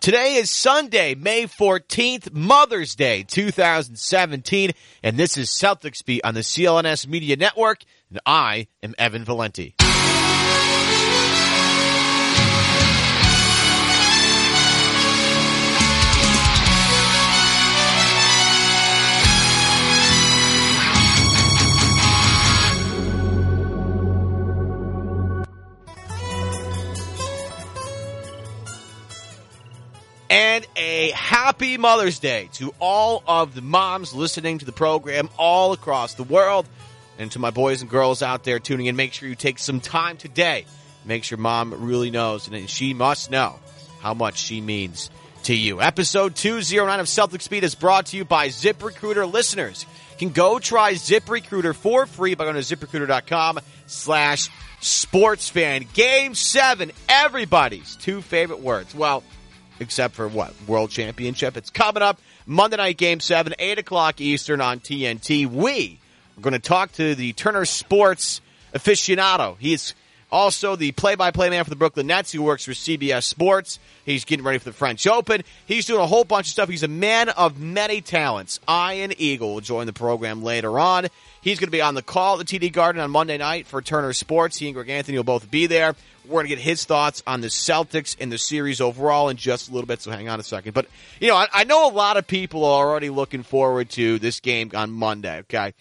Today is Sunday, May 14th, Mother's Day 2017, and this is Celtics Beat on the CLNS Media Network, and I am Evan Valenti. And a happy Mother's Day to all of the moms listening to the program all across the world. And to my boys and girls out there tuning in, make sure you take some time today. Make sure mom really knows and she must know how much she means to you. Episode 209 of Celtics Beat is brought to you by ZipRecruiter listeners. can go try ZipRecruiter for free by going to ziprecruiter.com slash sportsfan. Game seven, everybody's two favorite words. Well, except for what? World Championship. It's coming up Monday night game seven, eight o'clock Eastern on TNT. We are going to talk to the Turner Sports aficionado. He's also the play-by-play man for the Brooklyn Nets. He works for CBS Sports. He's getting ready for the French Open. He's doing a whole bunch of stuff. He's a man of many talents. Ian Eagle will join the program later on. He's going to be on the call at the TD Garden on Monday night for Turner Sports. He and Greg Anthony will both be there. We're going to get his thoughts on the Celtics and the series overall in just a little bit, so hang on a second. But, you know, I, I know a lot of people are already looking forward to this game on Monday, okay?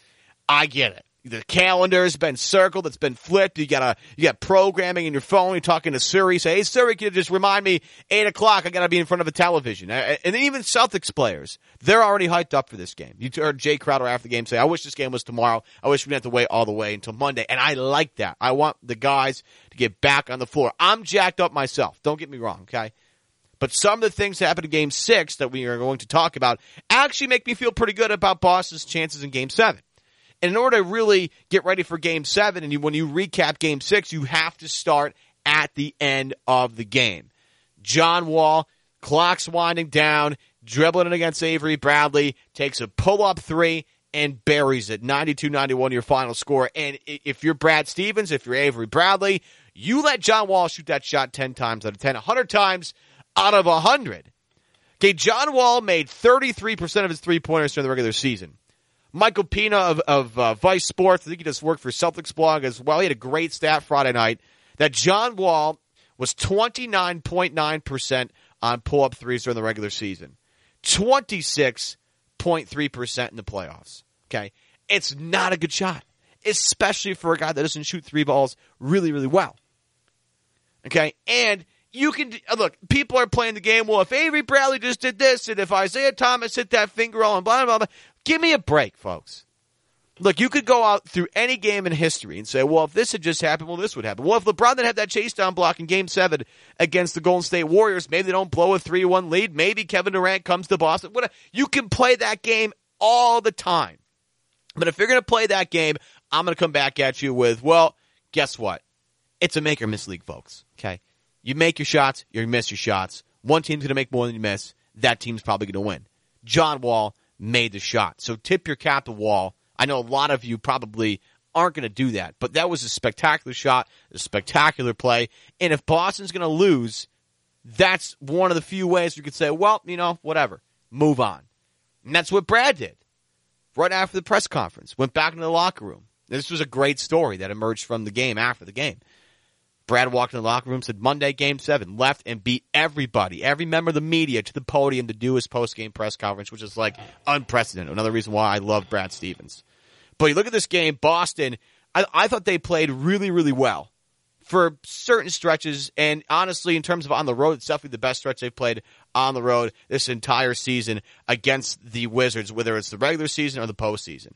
I get it the calendar has been circled, it's been flipped. You got a you got programming in your phone. You're talking to Siri. Say, hey Siri, can you just remind me eight o'clock? I got to be in front of a television. And even Celtics players, they're already hyped up for this game. You heard Jae Crowder after the game say, "I wish this game was tomorrow. I wish we didn't have to wait all the way until Monday." And I like that. I want the guys to get back on the floor. I'm jacked up myself. Don't get me wrong, okay. But some of the things that happened in Game Six that we are going to talk about actually make me feel pretty good about Boston's chances in Game Seven. And in order to really get ready for game seven, and you, when you recap game six, you have to start at the end of the game. John Wall, clock's winding down, dribbling it against Avery Bradley, takes a pull up three and buries it. 92 91, your final score. And if you're Brad Stevens, if you're Avery Bradley, you let John Wall shoot that shot 10 times out of 10, 100 times out of 100. Okay, John Wall made 33% of his three pointers during the regular season. Michael Pina of, of uh, Vice Sports, I think he just worked for Celtics blog as well. He had a great stat Friday night that John Wall was 29.9% on pull up threes during the regular season, 26.3% in the playoffs. Okay. It's not a good shot, especially for a guy that doesn't shoot three balls really, really well. Okay. And you can uh, look. People are playing the game. Well, if Avery Bradley just did this, and if Isaiah Thomas hit that finger roll, and blah blah blah, Give me a break, folks. Look, you could go out through any game in history and say, well, if this had just happened, well, this would happen. Well, if LeBron didn't have that chase down block in game seven against the Golden State Warriors, maybe they don't blow a 3 1 lead. Maybe Kevin Durant comes to Boston. Whatever. You can play that game all the time. But if you're going to play that game, I'm going to come back at you with, well, guess what? It's a make or miss league, folks. Okay. You make your shots, you miss your shots. One team's going to make more than you miss. That team's probably going to win. John Wall made the shot. So tip your cap to Wall. I know a lot of you probably aren't going to do that, but that was a spectacular shot, a spectacular play. And if Boston's going to lose, that's one of the few ways you could say, well, you know, whatever, move on. And that's what Brad did right after the press conference. Went back into the locker room. This was a great story that emerged from the game after the game. Brad walked in the locker room, said Monday game seven, left and beat everybody, every member of the media to the podium to do his post game press conference, which is like unprecedented. Another reason why I love Brad Stevens. But you look at this game, Boston, I, I thought they played really, really well for certain stretches. And honestly, in terms of on the road, it's definitely the best stretch they've played on the road this entire season against the Wizards, whether it's the regular season or the postseason.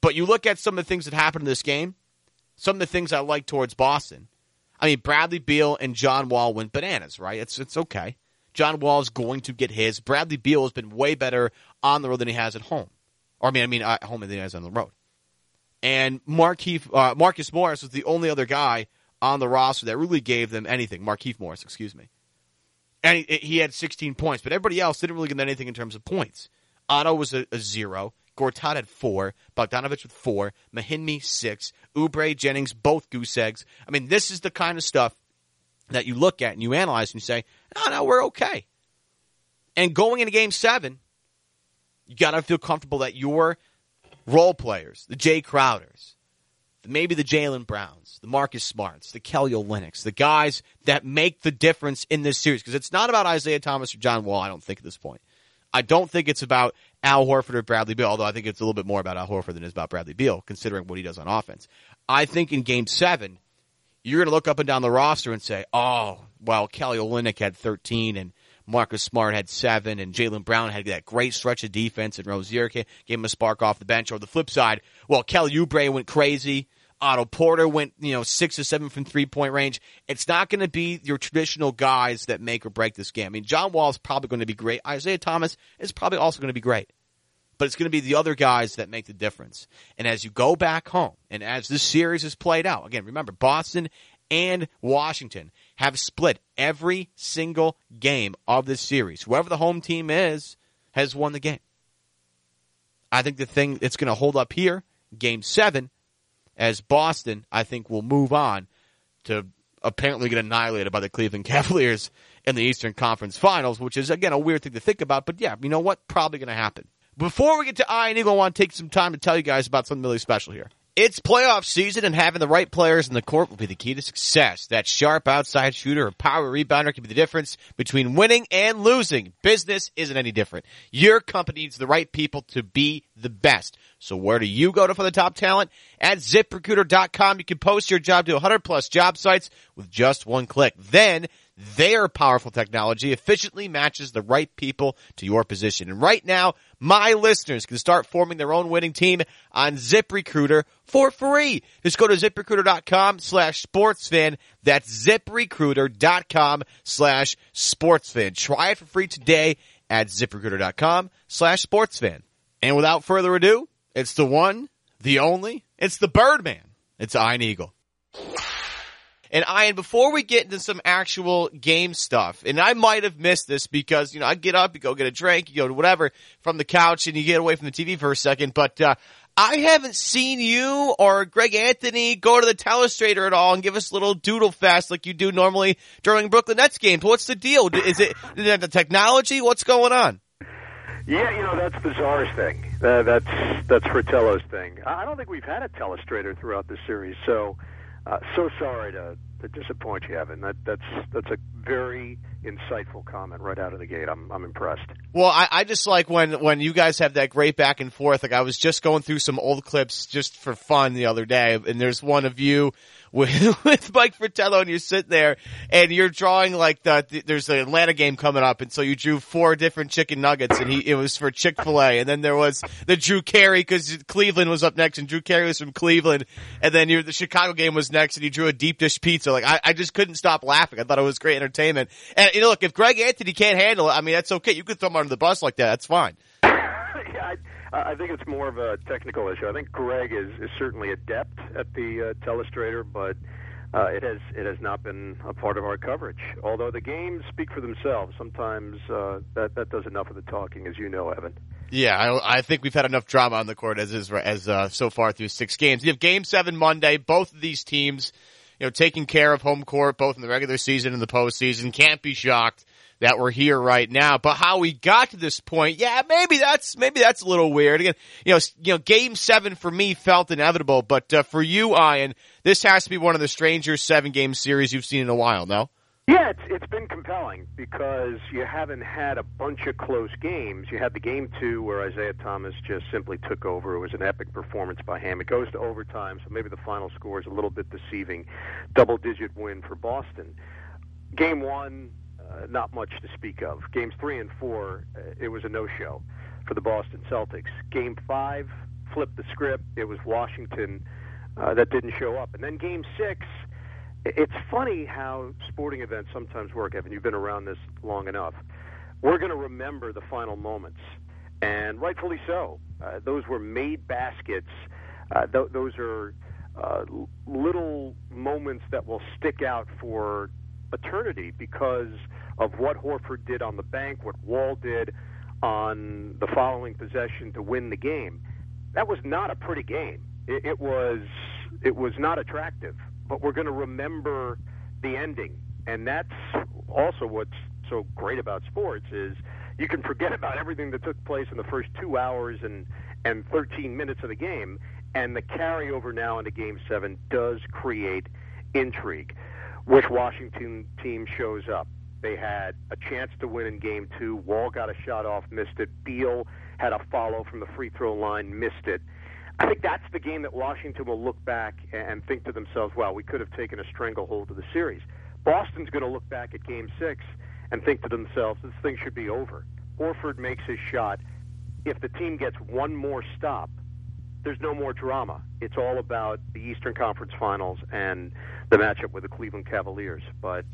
But you look at some of the things that happened in this game, some of the things I like towards Boston. I mean, Bradley Beal and John Wall went bananas, right? It's it's okay. John Wall is going to get his. Bradley Beal has been way better on the road than he has at home. Or I mean, I mean, at home than he has on the road. And Markieff, uh, Marcus Morris was the only other guy on the roster that really gave them anything. Markieff Morris, excuse me. And he, he, had 16 points, but everybody else didn't really get anything in terms of points. Otto was a, a zero. Gortat had four. Bogdanovich with four. Mahinmi, six. Oubre, Jennings, both goose eggs. I mean, this is the kind of stuff that you look at and you analyze and you say, no, no, we're okay. And going into game seven, you got to feel comfortable that your role players, the Jae Crowders, maybe the Jaylen Browns, the Marcus Smarts, the Kelly Olynyk's, the guys that make the difference in this series. Because it's not about Isaiah Thomas or John Wall, I don't think, at this point. I don't think it's about Al Horford or Bradley Beal, although I think it's a little bit more about Al Horford than it is about Bradley Beal, considering what he does on offense. I think in game seven, you're going to look up and down the roster and say, oh, well, Kelly Olynyk had 13 and Marcus Smart had seven and Jaylen Brown had that great stretch of defense and Rozier gave him a spark off the bench. Or the flip side, well, Kelly Oubre went crazy. Otto Porter went, you know, six or seven from three point range. It's not going to be your traditional guys that make or break this game. I mean, John Wall is probably going to be great. Isaiah Thomas is probably also going to be great. But it's going to be the other guys that make the difference. And as you go back home, and as this series is played out, again, remember, Boston and Washington have split every single game of this series. Whoever the home team is has won the game. I think the thing that's going to hold up here, game seven, as Boston, I think, will move on to apparently get annihilated by the Cleveland Cavaliers in the Eastern Conference Finals, which is, again, a weird thing to think about. But yeah, you know what? Probably going to happen. Before we get to Ian Eagle, I want to take some time to tell you guys about something really special here. It's playoff season and having the right players in the court will be the key to success. That sharp outside shooter or power rebounder can be the difference between winning and losing. Business isn't any different. Your company needs the right people to be the best. So where do you go to find the top talent? At ziprecruiter.com, you can post your job to 100 plus job sites with just one click. Then their powerful technology efficiently matches the right people to your position. And right now, my listeners can start forming their own winning team on ZipRecruiter for free. Just go to ziprecruiter.com slash sportsfan. That's ziprecruiter.com slash sportsfan. Try it for free today at ziprecruiter.com slash sportsfan. And without further ado, it's the one, the only, it's the Birdman. It's Ian Eagle. And Ian, before we get into some actual game stuff, and I might have missed this because, you know, I get up, you go get a drink, you go to whatever from the couch and you get away from the TV for a second, but, uh, I haven't seen you or Greg Anthony go to the telestrator at all and give us a little doodle fest like you do normally during Brooklyn Nets games. What's the deal? Is it, the technology? What's going on? Yeah, you know that's the Czar's thing. Uh, that's that's Fratello's thing. I don't think we've had a telestrator throughout the series, so uh, so sorry to, to disappoint you, Evan. That, that's that's a very insightful comment right out of the gate. I'm I'm impressed. Well, I, I just like when when you guys have that great back and forth. Like I was just going through some old clips just for fun the other day, and there's one of you with, with Mike Fratello and you sit there and you're drawing like the, the, there's an Atlanta game coming up and so you drew four different chicken nuggets and he, it was for Chick-fil-A and then there was the Drew Carey cause Cleveland was up next and Drew Carey was from Cleveland and then the Chicago game was next and you drew a deep dish pizza. Like I, I just couldn't stop laughing. I thought it was great entertainment. And you know, look, if Greg Anthony can't handle it, I mean, that's okay. You could throw him under the bus like that. That's fine. I think it's more of a technical issue. I think Greg is, is certainly adept at the uh, telestrator, but uh, it has it has not been a part of our coverage. Although the games speak for themselves, sometimes uh, that that does enough of the talking, as you know, Evan. Yeah, I, I think we've had enough drama on the court as is as uh, so far through six games. You have Game Seven Monday. Both of these teams, you know, taking care of home court both in the regular season and the postseason. Can't be shocked that we're here right now. But how we got to this point, yeah, maybe that's maybe that's a little weird. Again, you know, you know, Game Seven for me felt inevitable, but uh, for you, Ian, this has to be one of the stranger seven game series you've seen in a while. No. Yeah, it's it's been compelling because you haven't had a bunch of close games. You had the game two where Isaiah Thomas just simply took over. It was an epic performance by him. It goes to overtime, so maybe the final score is a little bit deceiving. Double digit win for Boston. Game one, not much to speak of. Games three and four, uh, it was a no-show for the Boston Celtics. Game five, flipped the script. It was Washington uh, that didn't show up, and then Game six. It's funny how sporting events sometimes work, Evan. You've been around this long enough. We're going to remember the final moments, and rightfully so. Uh, those were made baskets. Uh, th- those are uh, little moments that will stick out for eternity because of what Horford did on the bank, what Wall did on the following possession to win the game. That was not a pretty game. It, it was it was not attractive, but we're going to remember the ending, and that's also what's so great about sports is you can forget about everything that took place in the first two hours and and 13 minutes of the game, and the carryover now into Game Seven does create intrigue. Which Washington team shows up? They had a chance to win in game two. Wall got a shot off, missed it. Beal had a follow from the free throw line, missed it. I think that's the game that Washington will look back and think to themselves, "Well, we could have taken a stranglehold of the series." Boston's going to look back at Game Six and think to themselves, "This thing should be over." Horford makes his shot. If the team gets one more stop, there's no more drama. It's all about the Eastern Conference Finals and the matchup with the Cleveland Cavaliers. But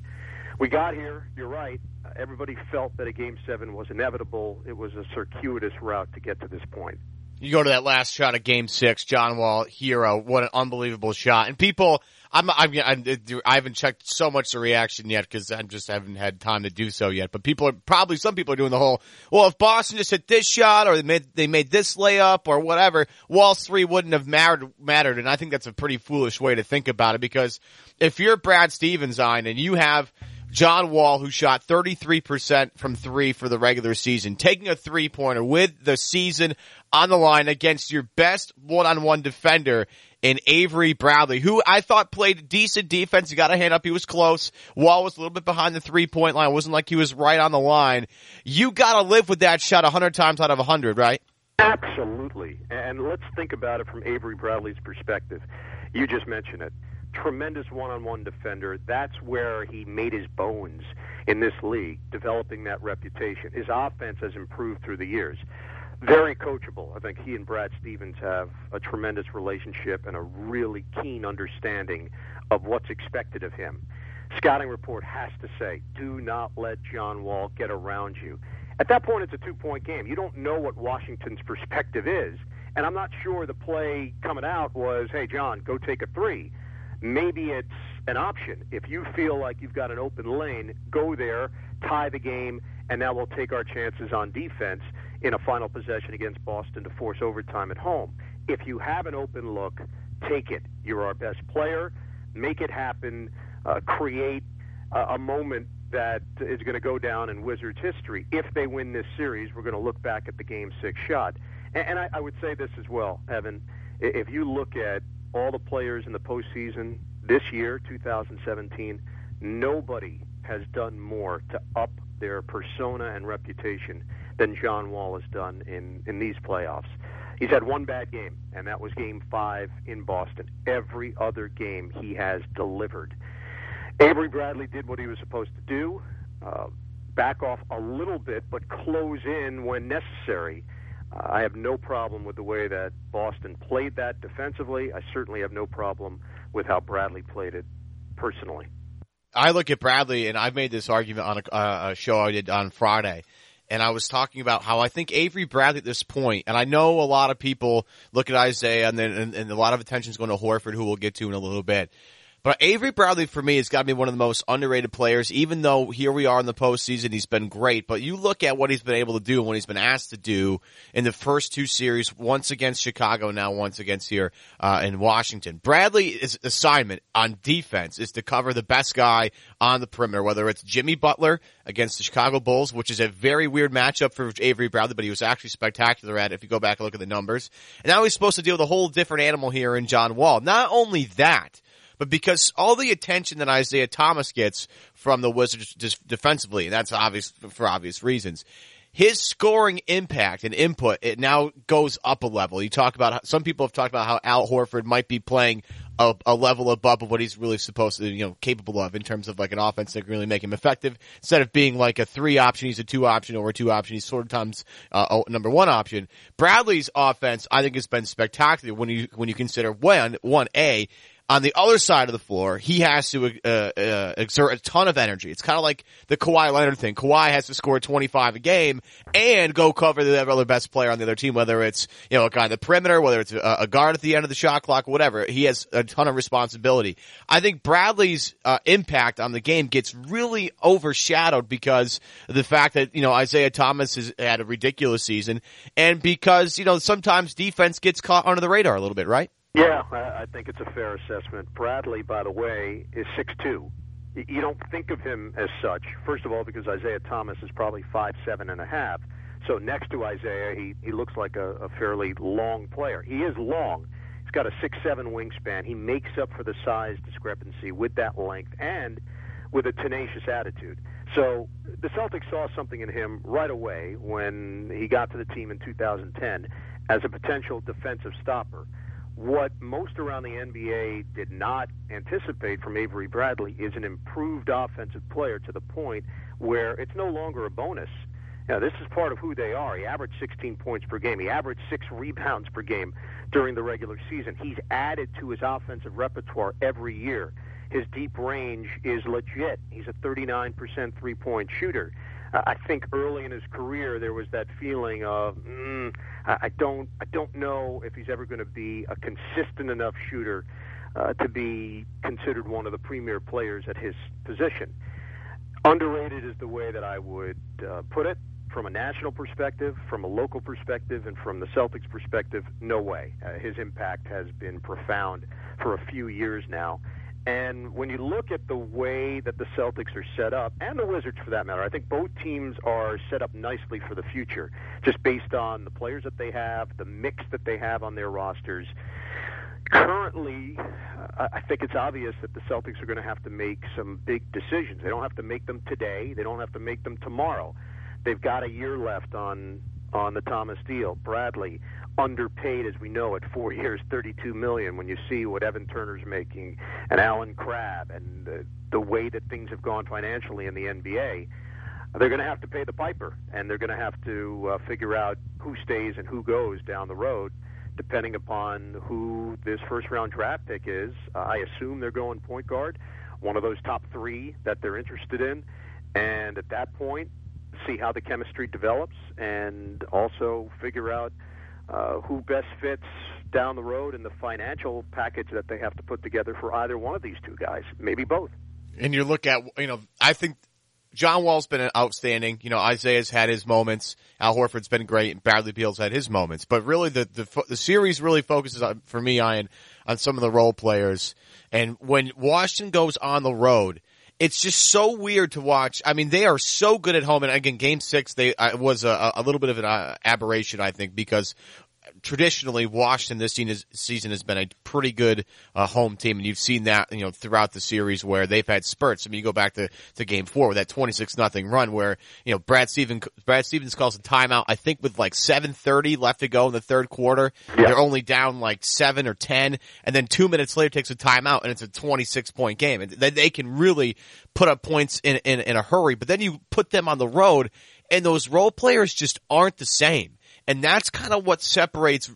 we got here. You're right. Everybody felt that a game seven was inevitable. It was a circuitous route to get to this point. You go to that last shot of Game Six, John Wall, hero. What an unbelievable shot! And people, I'm, I'm, I'm I haven't checked so much the reaction yet because I just haven't had time to do so yet. But people are probably some people are doing the whole, well, if Boston just hit this shot or they made they made this layup or whatever, Wall's three wouldn't have mattered. Mattered, and I think that's a pretty foolish way to think about it because if you're Brad Stevens, on and you have John Wall, who shot 33% from three for the regular season, taking a three pointer with the season on the line against your best one on one defender in Avery Bradley, who I thought played decent defense. He got a hand up. He was close. Wall was a little bit behind the three point line. It wasn't like he was right on the line. You gotta live with that shot 100 times out of 100, right? Absolutely. And let's think about it from Avery Bradley's perspective. You just mentioned it tremendous one-on-one defender. That's where he made his bones in this league, developing that reputation. His offense has improved through the years. Very coachable. I think he and Brad Stevens have a tremendous relationship and a really keen understanding of what's expected of him. Scouting report has to say, do not let John Wall get around you. At that point, it's a two-point game. You don't know what Washington's perspective is, and I'm not sure the play coming out was, hey, John, go take a three maybe it's an option. If you feel like you've got an open lane, go there, tie the game, and now we'll take our chances on defense in a final possession against Boston to force overtime at home. If you have an open look, take it. You're our best player. Make it happen. Uh, create a, a moment that is going to go down in Wizards history. If they win this series, we're going to look back at the Game Six shot. And, and I, I would say this as well, Evan. If you look at all the players in the postseason this year, 2017, nobody has done more to up their persona and reputation than John Wall has done in, in these playoffs. He's had one bad game, and that was game five in Boston. Every other game he has delivered. Avery Bradley did what he was supposed to do uh, back off a little bit, but close in when necessary. I have no problem with the way that Boston played that defensively. I certainly have no problem with how Bradley played it personally. I look at Bradley, and I've made this argument on a, uh, a show I did on Friday and I was talking about how I think Avery Bradley at this point, and I know a lot of people look at Isaiah and then and, and a lot of attention is going to Horford, who we'll get to in a little bit. But Avery Bradley for me has got to be one of the most underrated players, even though here we are in the postseason, he's been great. But you look at what he's been able to do and what he's been asked to do in the first two series, once against Chicago, now once against here uh, in Washington. Bradley's assignment on defense is to cover the best guy on the perimeter, whether it's Jimmy Butler against the Chicago Bulls, which is a very weird matchup for Avery Bradley, but he was actually spectacular at it if you go back and look at the numbers. And now he's supposed to deal with a whole different animal here in John Wall. Not only that, but because all the attention that Isaiah Thomas gets from the Wizards defensively, and that's obvious for obvious reasons, his scoring impact and input it now goes up a level. You talk about some people have talked about how Al Horford might be playing a, a, level above of what he's really supposed to, you know, capable of in terms of like an offense that can really make him effective. Instead of being like a three option, he's a two option or a two option. He's sort of times uh, number one option. Bradley's offense, I think, has been spectacular when you when you consider one one a On the other side of the floor, he has to uh, uh, exert a ton of energy. It's kind of like the Kawhi Leonard thing. Kawhi has to score 25 a game and go cover the other best player on the other team, whether it's, you know, a guy on the perimeter, whether it's a, a guard at the end of the shot clock, whatever. He has a ton of responsibility. I think Bradley's uh, impact on the game gets really overshadowed because the fact that, you know, Isaiah Thomas has had a ridiculous season and because, you know, sometimes defense gets caught under the radar a little bit, right? Yeah, I think it's a fair assessment. Bradley, by the way, is six two. You don't think of him as such. First of all, because Isaiah Thomas is probably five seven and a half. So next to Isaiah, he he looks like a, a fairly long player. He is long. He's got a six seven wingspan. He makes up for the size discrepancy with that length and with a tenacious attitude. So the Celtics saw something in him right away when he got to the team in 2010 as a potential defensive stopper. What most around the NBA did not anticipate from Avery Bradley is an improved offensive player to the point where it's no longer a bonus. Now, this is part of who they are. He averaged 16 points per game. He averaged six rebounds per game during the regular season. He's added to his offensive repertoire every year. His deep range is legit. He's a 39% three point shooter. Uh, I think early in his career there was that feeling of mm, I don't I don't know if he's ever going to be a consistent enough shooter uh, to be considered one of the premier players at his position. Underrated is the way that I would uh, put it. From a national perspective, from a local perspective, and from the Celtics perspective, no way. Uh, his impact has been profound for a few years now. And when you look at the way that the Celtics are set up, and the Wizards for that matter, I think both teams are set up nicely for the future, just based on the players that they have, the mix that they have on their rosters. Currently, I think it's obvious that the Celtics are going to have to make some big decisions. They don't have to make them today, they don't have to make them tomorrow. They've got a year left on on the Thomas deal. Bradley, underpaid as we know at four years, 32 million. When you see what Evan Turner's making and Allen Crabbe and the, the way that things have gone financially in the NBA, they're going to have to pay the piper, and they're going to have to uh, figure out who stays and who goes down the road, depending upon who this first round draft pick is. Uh, I assume they're going point guard, one of those top three that they're interested in, and at that point, see how the chemistry develops, and also figure out Uh, who best fits down the road in the financial package that they have to put together for either one of these two guys, maybe both. And you look at, you know, I think John Wall's been outstanding. You know, Isaiah's had his moments. Al Horford's been great, and Bradley Beal's had his moments. But really, the the, the series really focuses on, for me, Ian, on some of the role players. And when Washington goes on the road, it's just so weird to watch. I mean, they are so good at home. And again, game six, they uh, was a, a little bit of an uh, aberration, I think, because traditionally Washington this season has been a pretty good uh, home team, and you've seen that you know throughout the series where they've had spurts. I mean, you go back to, to Game Four with that twenty six nothing run where you know Brad Stevens Brad Stevens calls a timeout. I think with like seven thirty left to go in the third quarter, yeah. they're only down like seven or ten, and then two minutes later takes a timeout, and it's a twenty six point game, and then they can really put up points in, in in a hurry. But then you put them on the road, and those role players just aren't the same. And that's kind of what separates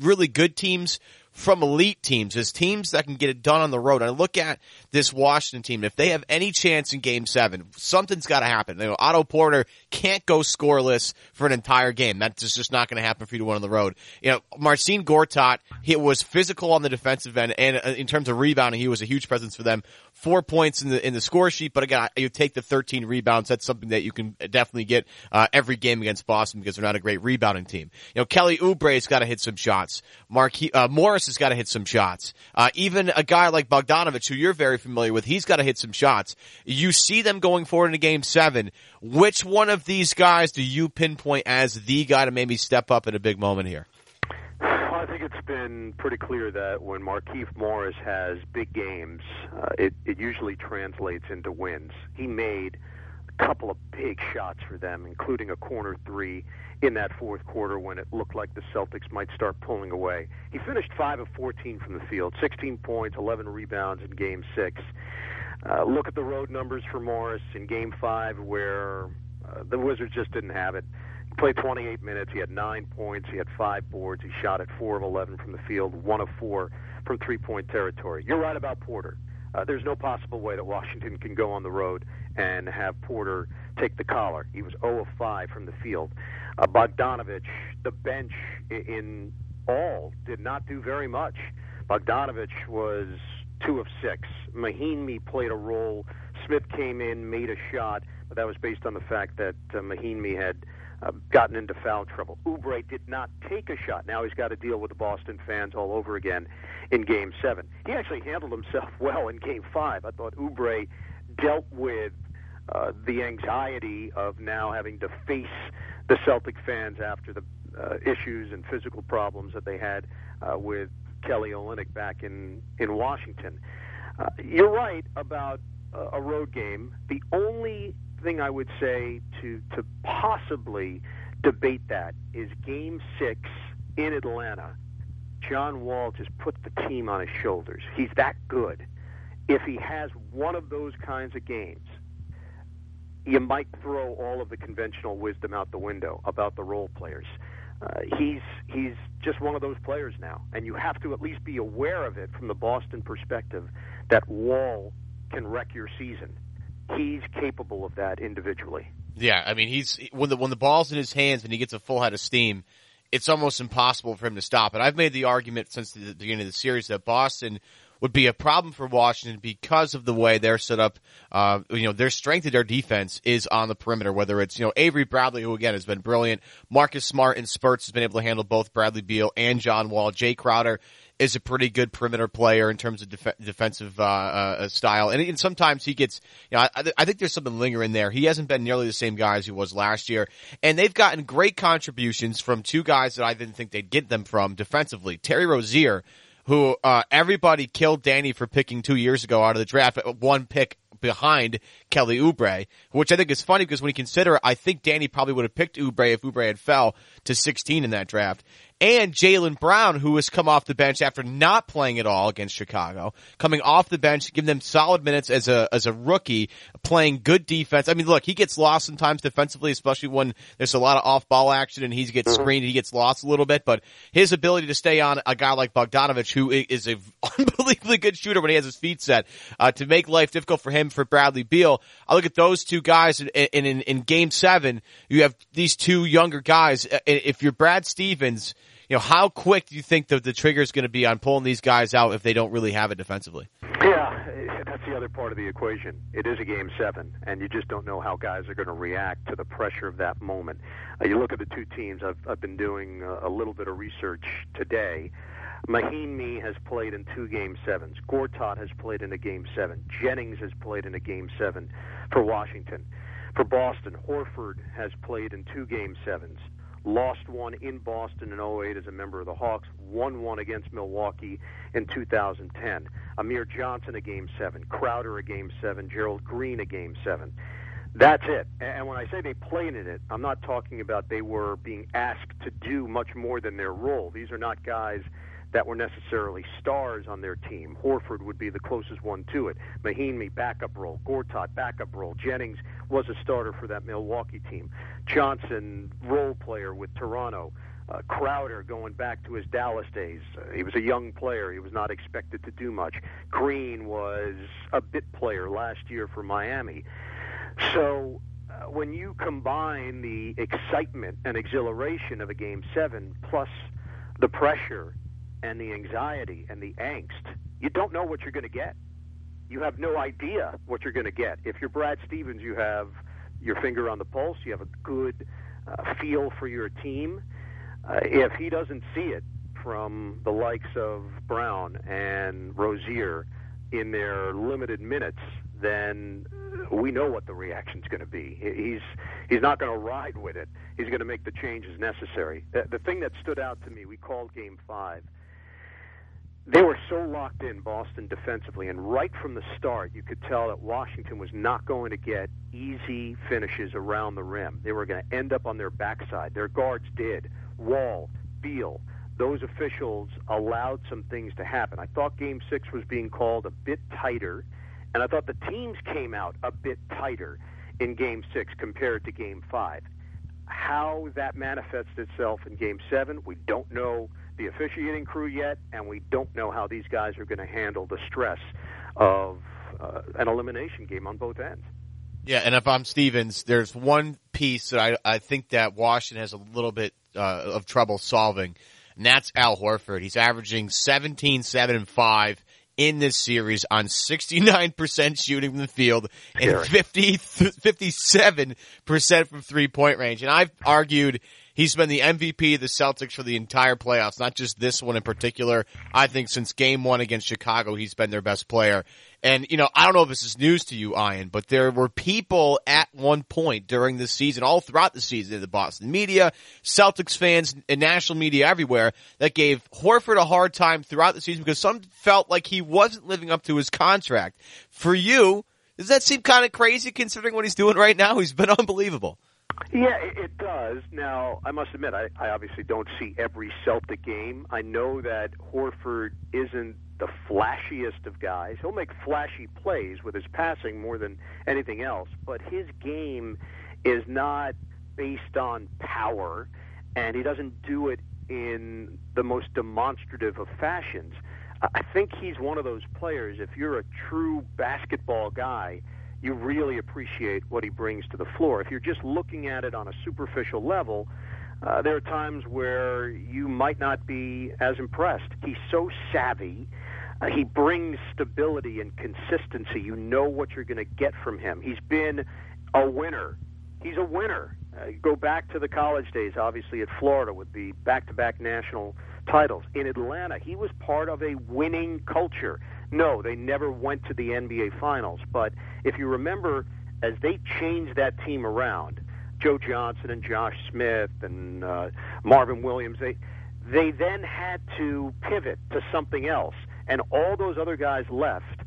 really good teams from elite teams is teams that can get it done on the road. I look at this Washington team. If they have any chance in game seven, something's got to happen. You know, Otto Porter can't go scoreless for an entire game. That's just not going to happen for you to win on the road. You know, Marcin Gortat, he was physical on the defensive end and uh, in terms of rebounding, he was a huge presence for them four points in the in the score sheet, but again, you take the 13 rebounds. That's something that you can definitely get uh, every game against Boston because they're not a great rebounding team. You know, Kelly Oubre's got to hit some shots. Mark uh, Morris has got to hit some shots. Uh, even a guy like Bogdanovich, who you're very familiar with, he's got to hit some shots. You see them going forward into Game Seven. Which one of these guys do you pinpoint as the guy to maybe step up in a big moment here? I think it's been pretty clear that when Markieff Morris has big games, uh, it, it usually translates into wins. He made couple of big shots for them, including a corner three in that fourth quarter when it looked like the Celtics might start pulling away. He finished 5 of 14 from the field, 16 points, 11 rebounds in game six. Uh, look at the road numbers for Morris in game five, where uh, the Wizards just didn't have it He played 28 minutes. He had nine points. He had five boards. He shot at four of 11 from the field, one of four from three point territory. You're right about Porter. Uh, there's no possible way that Washington can go on the road and have Porter take the collar. He was 0 of 5 from the field. Uh, Bogdanovich, the bench in all did not do very much. Bogdanovich was 2 of 6. Mahinmi played a role. Smith came in, made a shot, but that was based on the fact that uh, Mahinmi had uh, gotten into foul trouble. Oubre did not take a shot. Now he's got to deal with the Boston fans all over again in Game Seven. He actually handled himself well in Game Five. I thought Oubre dealt with uh, the anxiety of now having to face the Celtic fans after the uh, issues and physical problems that they had uh, with Kelly Olynyk back in in Washington. Uh, you're right about uh, a road game. The only thing I would say to to possibly debate that is Game Six in Atlanta. John Wall just put the team on his shoulders. He's that good. If he has one of those kinds of games, you might throw all of the conventional wisdom out the window about the role players. Uh, he's he's just one of those players now, and you have to at least be aware of it from the Boston perspective that Wall can wreck your season he's capable of that individually. Yeah, I mean, he's when the when the ball's in his hands and he gets a full head of steam, it's almost impossible for him to stop. And I've made the argument since the beginning of the series that Boston would be a problem for Washington because of the way they're set up. Uh, you know, their strength of their defense is on the perimeter, whether it's, you know, Avery Bradley, who again has been brilliant. Marcus Smart in spurts has been able to handle both Bradley Beal and John Wall. Jae Crowder is a pretty good perimeter player in terms of def- defensive uh, uh, style, and, and, sometimes he gets. You know, I, I, think there's something lingering there. He hasn't been nearly the same guy as he was last year, and they've gotten great contributions from two guys that I didn't think they'd get them from defensively. Terry Rozier, who uh, everybody killed Danny for picking two years ago out of the draft, one pick behind Kelly Oubre, which I think is funny because when you consider, I think Danny probably would have picked Oubre if Oubre had fell to 16 in that draft and Jaylen Brown, who has come off the bench after not playing at all against Chicago, coming off the bench, giving them solid minutes as a as a rookie, playing good defense. I mean, look, he gets lost sometimes defensively, especially when there's a lot of off ball action and he gets mm-hmm. screened, he gets lost a little bit. But his ability to stay on a guy like Bogdanovich, who is an unbelievably good shooter when he has his feet set, uh, to make life difficult for him for Bradley Beal. I look at those two guys, and in, in, in Game Seven, you have these two younger guys. If you're Brad Stevens you know, how quick do you think the, the trigger is going to be on pulling these guys out if they don't really have it defensively? Yeah, that's the other part of the equation. It is a game seven, and you just don't know how guys are going to react to the pressure of that moment. Uh, you look at the two teams. I've, I've been doing a, a little bit of research today. Mahinmi has played in two game sevens. Gortat has played in a game seven. Jennings has played in a game seven for Washington. For Boston, Horford has played in two game sevens lost one in Boston in 08 as a member of the Hawks, won one against Milwaukee in 2010. Amir Johnson a game 7, Crowder a game 7, Gerald Green a game 7. That's it. And when I say they played in it, I'm not talking about they were being asked to do much more than their role. These are not guys that were necessarily stars on their team. Horford would be the closest one to it. Mahinmi, backup role. Gortat, backup role. Jennings was a starter for that Milwaukee team. Johnson, role player with Toronto. Uh, Crowder going back to his Dallas days. Uh, he was a young player. He was not expected to do much. Green was a bit player last year for Miami. So uh, when you combine the excitement and exhilaration of a game seven plus the pressure and the anxiety and the angst, you don't know what you're going to get. You have no idea what you're going to get. If you're Brad Stevens, you have your finger on the pulse. You have a good uh, feel for your team. Uh, if he doesn't see it from the likes of Brown and Rozier in their limited minutes, then we know what the reaction's going to be. He's he's not going to ride with it. He's going to make the changes necessary. The, the thing that stood out to me, we called Game Five they were so locked in Boston defensively, and right from the start, you could tell that Washington was not going to get easy finishes around the rim. They were going to end up on their backside. Their guards did. Wall, Beal, those officials allowed some things to happen. I thought Game Six was being called a bit tighter, and I thought the teams came out a bit tighter in Game Six compared to Game Five. How that manifests itself in Game Seven, we don't know the officiating crew yet, and we don't know how these guys are going to handle the stress of uh, an elimination game on both ends. Yeah, and if I'm Stevens, there's one piece that I, I think that Washington has a little bit uh, of trouble solving, and that's Al Horford. He's averaging 17, 7, and 5 in this series on 69% shooting from the field and 50, 57% from three point range. And I've argued he's been the MVP of the Celtics for the entire playoffs, not just this one in particular. I think since game one against Chicago, he's been their best player. And, you know, I don't know if this is news to you, Ian, but there were people at one point during the season, all throughout the season, in the Boston media, Celtics fans, and national media everywhere that gave Horford a hard time throughout the season because some felt like he wasn't living up to his contract. For you, does that seem kind of crazy considering what he's doing right now? He's been unbelievable. Yeah, it does. Now, I must admit, I, I obviously don't see every Celtic game. I know that Horford isn't the flashiest of guys. He'll make flashy plays with his passing more than anything else, but his game is not based on power, and he doesn't do it in the most demonstrative of fashions. I think he's one of those players, if you're a true basketball guy, you really appreciate what he brings to the floor. If you're just looking at it on a superficial level, uh, there are times where you might not be as impressed. He's so savvy uh, he brings stability and consistency. You know what you're going to get from him. He's been a winner. He's a winner. Uh, go back to the college days, obviously at Florida with the back-to-back national titles. In Atlanta, he was part of a winning culture. No, they never went to the NBA Finals, but if you remember, as they changed that team around, Joe Johnson and Josh Smith and uh, Marvin Williams, they they then had to pivot to something else and all those other guys left,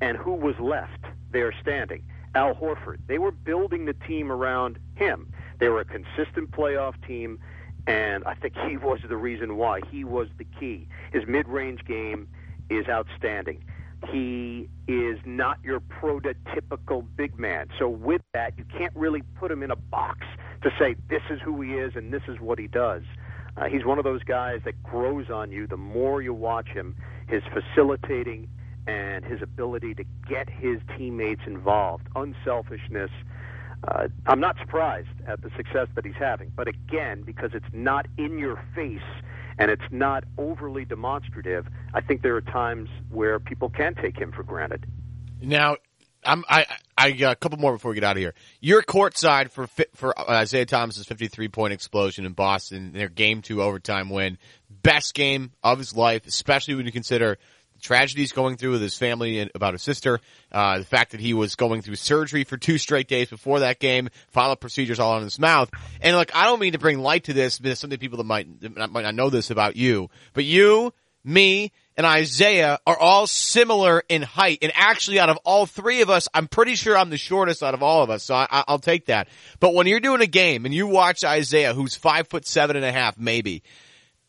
and who was left there standing? Al Horford. They were building the team around him. They were a consistent playoff team, and I think he was the reason why. He was the key. His mid range game is outstanding. He is not your prototypical big man. So, with that, you can't really put him in a box to say this is who he is and this is what he does. Uh, he's one of those guys that grows on you the more you watch him his facilitating and his ability to get his teammates involved, unselfishness. Uh, I'm not surprised at the success that he's having, but again, because it's not in your face and it's not overly demonstrative, I think there are times where people can take him for granted. Now, I'm, I I got a uh, couple more before we get out of here. You're courtside for for uh, Isaiah Thomas's 53 point explosion in Boston, their game two overtime win, best game of his life, especially when you consider tragedies going through with his family and about his sister, uh, the fact that he was going through surgery for two straight days before that game, follow procedures all on his mouth, and like I don't mean to bring light to this, but some of people that might that might not know this about you, but you, me, and Isaiah are all similar in height. And actually, out of all three of us, I'm pretty sure I'm the shortest out of all of us. So I, will take that. But when you're doing a game and you watch Isaiah, who's five foot seven and a half, maybe,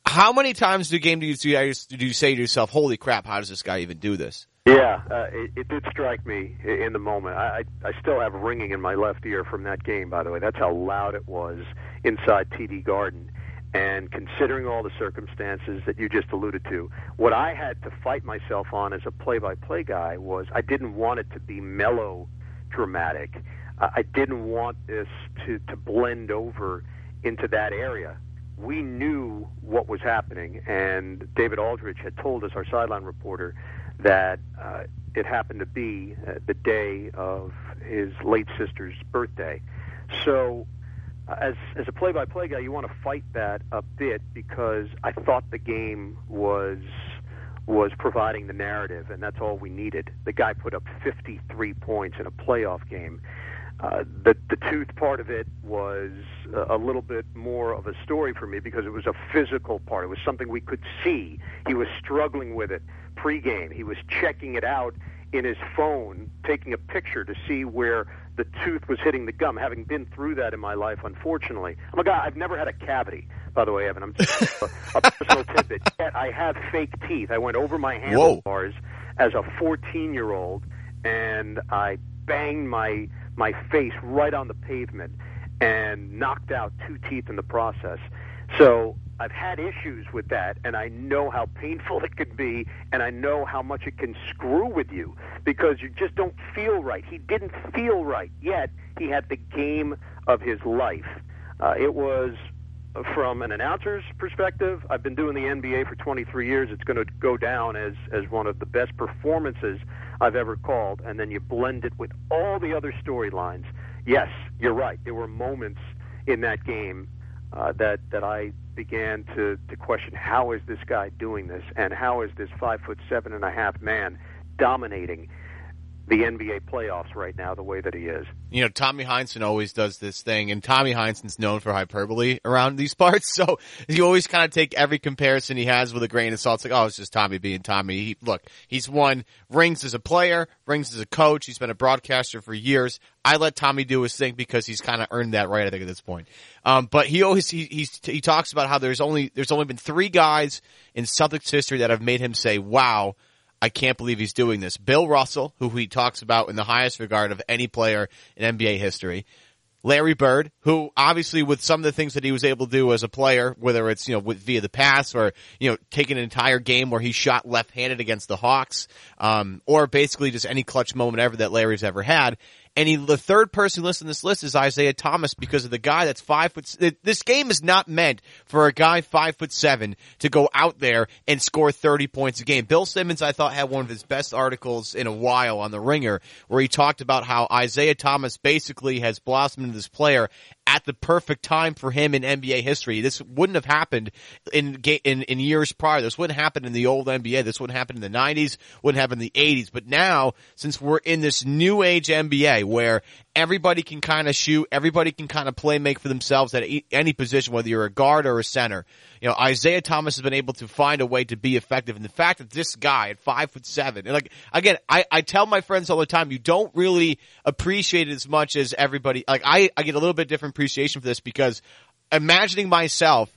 how many times do game do you, do you say to yourself, "Holy crap! How does this guy even do this?" Yeah, uh, it, it did strike me in the moment. I, I still have ringing in my left ear from that game. By the way, that's how loud it was inside TD Garden. And considering all the circumstances that you just alluded to, what I had to fight myself on as a play by play guy was I didn't want it to be mellow dramatic. I didn't want this to, to blend over into that area. We knew what was happening, and David Aldridge had told us, our sideline reporter, that uh, it happened to be uh, the day of his late sister's birthday. So as as a play-by-play guy, you want to fight that a bit because I thought the game was was providing the narrative, and that's all we needed. The guy put up 53 points in a playoff game. Uh, the the tooth part of it was a little bit more of a story for me because it was a physical part. It was something we could see. He was struggling with it pregame. He was checking it out in his phone, taking a picture to see where the tooth was hitting the gum. Having been through that in my life, unfortunately, I'm a guy. I've never had a cavity, by the way, Evan. I'm just a, a personal tidbit. Yet I have fake teeth. I went over my handlebars Whoa. as a 14 year old, and I banged my my face right on the pavement and knocked out two teeth in the process. So I've had issues with that, and I know how painful it could be, and I know how much it can screw with you because you just don't feel right. He didn't feel right, yet he had the game of his life. Uh, it was from an announcer's perspective, I've been doing the NBA for 23 years. It's going to go down as as one of the best performances I've ever called. And then you blend it with all the other storylines. Yes, you're right. There were moments in that game uh, that that I began to to question: How is this guy doing this? And how is this five foot seven and a half man dominating? The NBA playoffs right now the way that he is. You know, Tommy Heinsohn always does this thing, and Tommy Heinsohn's known for hyperbole around these parts, so you always kind of take every comparison he has with a grain of salt. It's like, oh, it's just Tommy being Tommy. He, look, he's won rings as a player, rings as a coach. He's been a broadcaster for years. I let Tommy do his thing because he's kind of earned that right, I think, at this point. Um, but he always, he, he talks about how there's only, there's only been three guys in Celtics history that have made him say, wow, I can't believe he's doing this. Bill Russell, who he talks about in the highest regard of any player in NBA history. Larry Bird, who obviously with some of the things that he was able to do as a player, whether it's, you know, with, via the pass or, you know, taking an entire game where he shot left-handed against the Hawks, um, or basically just any clutch moment ever that Larry's ever had. And he, the third person listed on this list is Isaiah Thomas because of the guy that's five foot. This game is not meant for a guy five foot seven to go out there and score 30 points a game. Bill Simmons, I thought, had one of his best articles in a while on the ringer where he talked about how Isaiah Thomas basically has blossomed into this player at the perfect time for him in NBA history. This wouldn't have happened in in, in years prior. This wouldn't happen in the old NBA. This wouldn't happen in the 90s, wouldn't happen in the 80s. But now, since we're in this new age NBA where everybody can kind of shoot, everybody can kind of play make for themselves at any position, whether you're a guard or a center. You know, Isaiah Thomas has been able to find a way to be effective. And the fact that this guy at five foot seven, and like, again, I, I tell my friends all the time, you don't really appreciate it as much as everybody, like I, I get a little bit different appreciation for this because imagining myself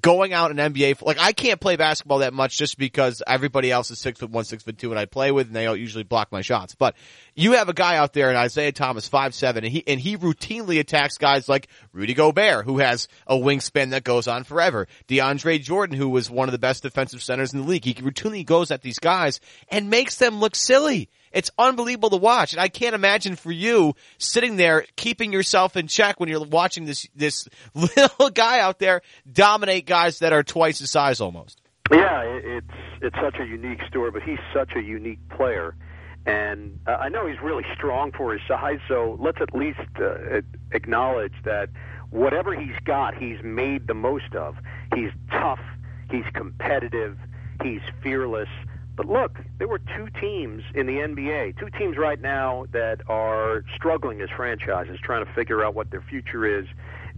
going out in NBA, like I can't play basketball that much just because everybody else is six foot one, six foot two, and I play with, and they usually block my shots. But you have a guy out there, and Isaiah Thomas, five seven, and he and he routinely attacks guys like Rudy Gobert, who has a wingspan that goes on forever. DeAndre Jordan, who was one of the best defensive centers in the league, he routinely goes at these guys and makes them look silly. It's unbelievable to watch. And I can't imagine for you sitting there keeping yourself in check when you're watching this, this little guy out there dominate guys that are twice his size almost. Yeah, it's, it's such a unique story, but he's such a unique player. And uh, I know he's really strong for his size, so let's at least uh, acknowledge that whatever he's got, he's made the most of. He's tough, he's competitive, he's fearless, but look, there were two teams in the NBA, two teams right now that are struggling as franchises, trying to figure out what their future is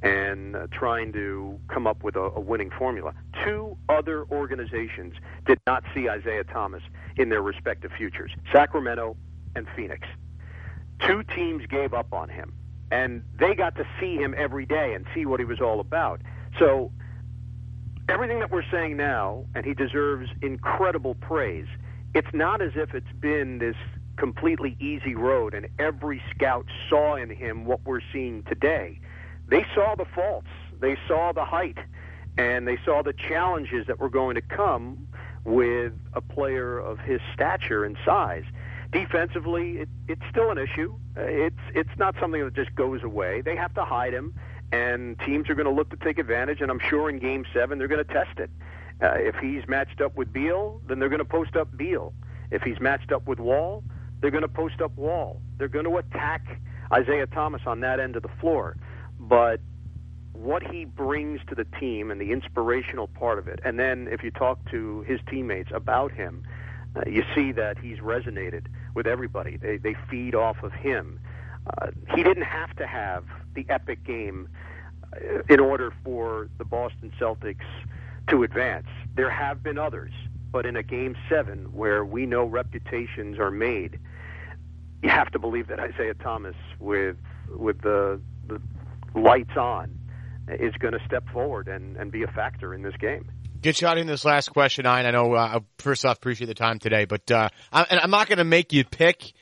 and uh, trying to come up with a, a winning formula. Two other organizations did not see Isaiah Thomas in their respective futures Sacramento and Phoenix. Two teams gave up on him, and they got to see him every day and see what he was all about. So everything that we're saying now, and he deserves incredible praise. It's not as if it's been this completely easy road and every scout saw in him what we're seeing today. They saw the faults, they saw the height, and they saw the challenges that were going to come with a player of his stature and size. Defensively, it, it's still an issue. It's it's not something that just goes away. They have to hide him and teams are going to look to take advantage. And I'm sure in Game Seven they're going to test it. Uh, if he's matched up with Beal, then they're going to post up Beal. If he's matched up with Wall, they're going to post up Wall. They're going to attack Isaiah Thomas on that end of the floor. But what he brings to the team and the inspirational part of it, and then if you talk to his teammates about him, uh, you see that he's resonated with everybody. They they feed off of him. Uh, he didn't have to have the epic game uh, in order for the Boston Celtics to advance. There have been others, but in a game seven where we know reputations are made, you have to believe that Isaiah Thomas, with with the, the lights on, is going to step forward and, and be a factor in this game. Get out in this last question, Ian. I know. Uh, first off, appreciate the time today, but uh, I, and I'm not going to make you pick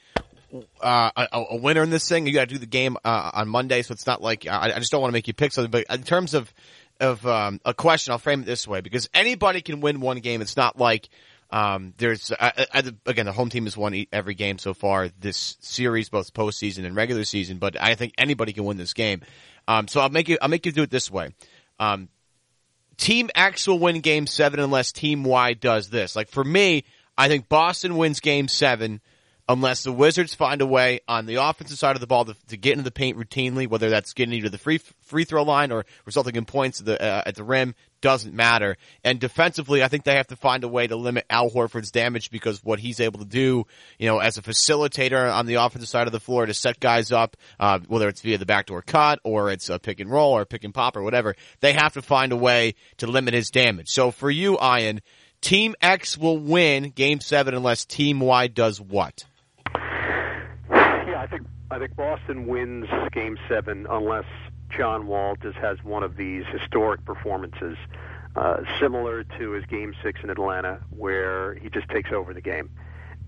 uh, a, a, winner in this thing. You got to do the game uh, on Monday, so it's not like I, I just don't want to make you pick something. But in terms of of um, a question. I'll frame it this way because anybody can win one game. It's not like um, there's I, I, again the home team has won every game so far this series, both postseason and regular season. But I think anybody can win this game. Um, so I'll make you I'll make you do it this way. Um, team X will win Game Seven unless Team Y does this. Like for me, I think Boston wins Game Seven unless the Wizards find a way on the offensive side of the ball to, to get into the paint routinely, whether that's getting either the free free throw line or resulting in points at the, uh, at the rim, doesn't matter. And defensively, I think they have to find a way to limit Al Horford's damage because what he's able to do, you know, as a facilitator on the offensive side of the floor to set guys up, uh, whether it's via the backdoor cut or it's a pick and roll or pick and pop or whatever, they have to find a way to limit his damage. So for you, Ian, Team X will win Game Seven unless Team Y does what? I think Boston wins Game Seven unless John Wall just has one of these historic performances, uh, similar to his Game Six in Atlanta, where he just takes over the game.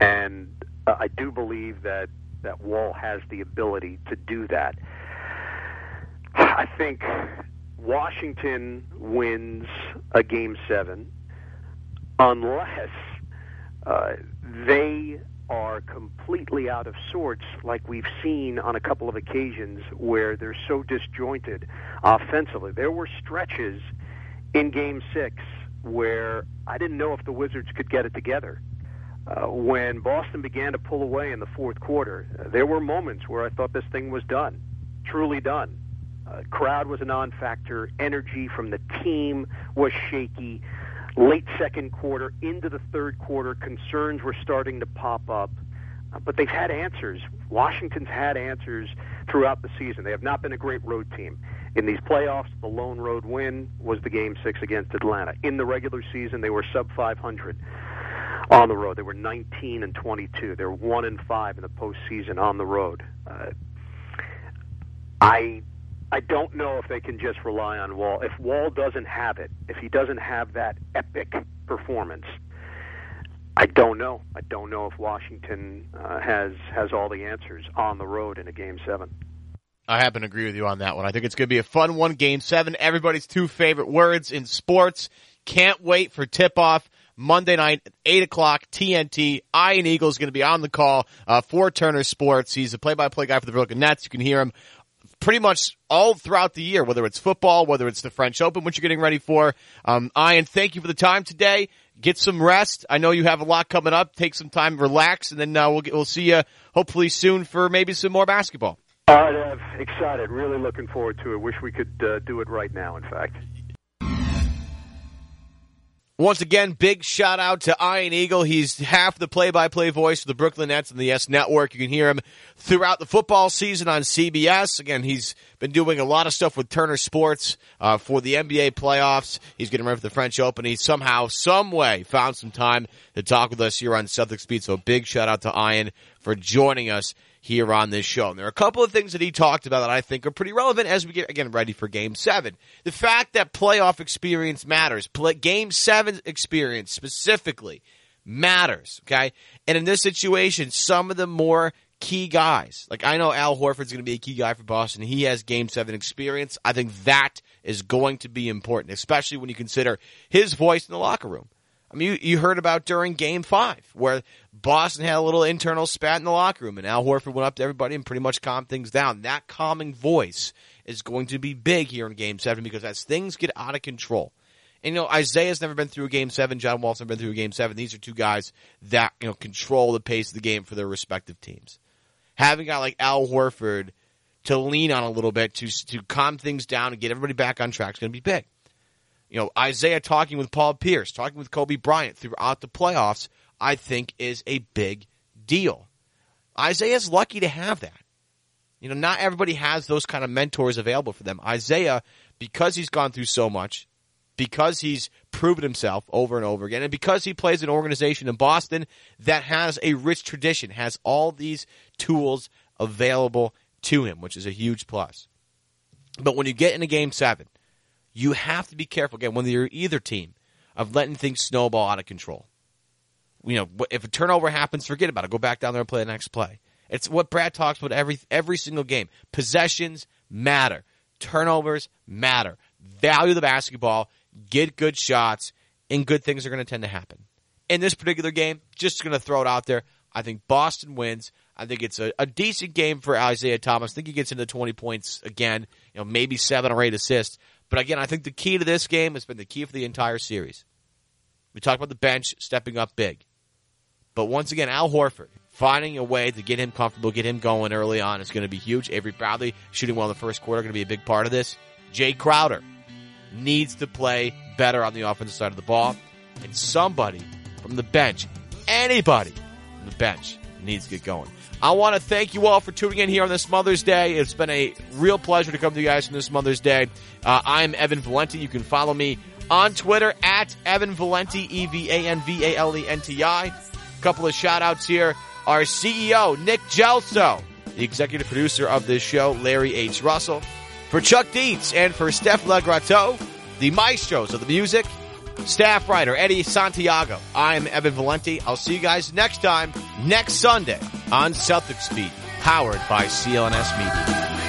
And uh, I do believe that that Wall has the ability to do that. I think Washington wins a Game Seven unless uh, they are completely out of sorts, like we've seen on a couple of occasions where they're so disjointed offensively. There were stretches in Game Six where I didn't know if the Wizards could get it together. Uh, when Boston began to pull away in the fourth quarter, uh, there were moments where I thought this thing was done, truly done. Uh, crowd was a non-factor. Energy from the team was shaky late second quarter into the third quarter, concerns were starting to pop up. Uh, but they've had answers. Washington's had answers throughout the season. They have not been a great road team. In these playoffs, the lone road win was the game six against Atlanta. In the regular season, they were sub 500 on the road. They were 19 and 22. They're one and five in the postseason on the road. Uh, I I don't know if they can just rely on Wall. If Wall doesn't have it, if he doesn't have that epic performance, I don't know. I don't know if Washington uh, has has all the answers on the road in a game seven. I happen to agree with you on that one. I think it's going to be a fun one. Game seven. Everybody's two favorite words in sports. Can't wait for tip off. Monday night, 8 o'clock, TNT. Ian Eagle is going to be on the call uh, for Turner Sports. He's a play-by-play guy for the Brooklyn Nets. You can hear him pretty much all throughout the year, whether it's football, whether it's the French Open, which you're getting ready for. Um, Ian, thank you for the time today. Get some rest. I know you have a lot coming up. Take some time, relax, and then uh, we'll get, we'll see you hopefully soon for maybe some more basketball. Ev. Excited. Really looking forward to it. Wish we could uh, do it right now. In fact. Once again, big shout out to Ian Eagle. He's half the play-by-play voice of the Brooklyn Nets and the YES Network. You can hear him throughout the football season on CBS. Again, he's been doing a lot of stuff with Turner Sports uh, for the NBA playoffs. He's getting ready for the French Open. He somehow, some way, found some time to talk with us here on Celtics Beat. So, big shout out to Ian for joining us here on this show. And there are a couple of things that he talked about that I think are pretty relevant as we get again ready for game seven. The fact that playoff experience matters. Play, game seven experience specifically matters. Okay. And in this situation, some of the more key guys, like I know Al Horford's going to be a key guy for Boston. He has game seven experience. I think that is going to be important, especially when you consider his voice in the locker room. I mean, you, you heard about during game five where Boston had a little internal spat in the locker room and Al Horford went up to everybody and pretty much calmed things down. That calming voice is going to be big here in game seven because as things get out of control, and you know, Isaiah's never been through a game seven, John Wall's never been through a game seven. These are two guys that, you know, control the pace of the game for their respective teams. Having a guy like Al Horford to lean on a little bit to, to calm things down and get everybody back on track is going to be big you know, Isaiah talking with Paul Pierce, talking with Kobe Bryant throughout the playoffs, I think is a big deal. Isaiah's lucky to have that. You know, not everybody has those kind of mentors available for them. Isaiah, because he's gone through so much, because he's proven himself over and over again, and because he plays an organization in Boston that has a rich tradition, has all these tools available to him, which is a huge plus. But when you get into game seven, you have to be careful again when you're either team of letting things snowball out of control. You know, if a turnover happens, forget about it. Go back down there and play the next play. It's what Brad talks about every every single game. Possessions matter. Turnovers matter. value the basketball, get good shots, and good things are going to tend to happen. In this particular game, just going to throw it out there. I think Boston wins. I think it's a, a decent game for Isaiah Thomas. I think he gets into 20 points again, you know, maybe seven or eight assists. But again, I think the key to this game has been the key for the entire series. We talked about the bench stepping up big. But once again, Al Horford finding a way to get him comfortable, get him going early on is going to be huge. Avery Bradley shooting well in the first quarter going to be a big part of this. Jae Crowder needs to play better on the offensive side of the ball. And somebody from the bench, anybody from the bench needs to get going. I want to thank you all for tuning in here on this Mother's Day. It's been a real pleasure to come to you guys on this Mother's Day. Uh, I'm Evan Valenti. You can follow me on Twitter at Evan Valenti, E-V-A-N-V-A-L-E-N-T-I. A couple of shout outs here. Our CEO, Nick Gelso, the executive producer of this show, Larry H. Russell. For Chuck Dietz and for Steph Legrateau, the maestros of the music, staff writer Eddie Santiago. I'm Evan Valenti. I'll see you guys next time, next Sunday on Celtics Beat, powered by CLNS Media.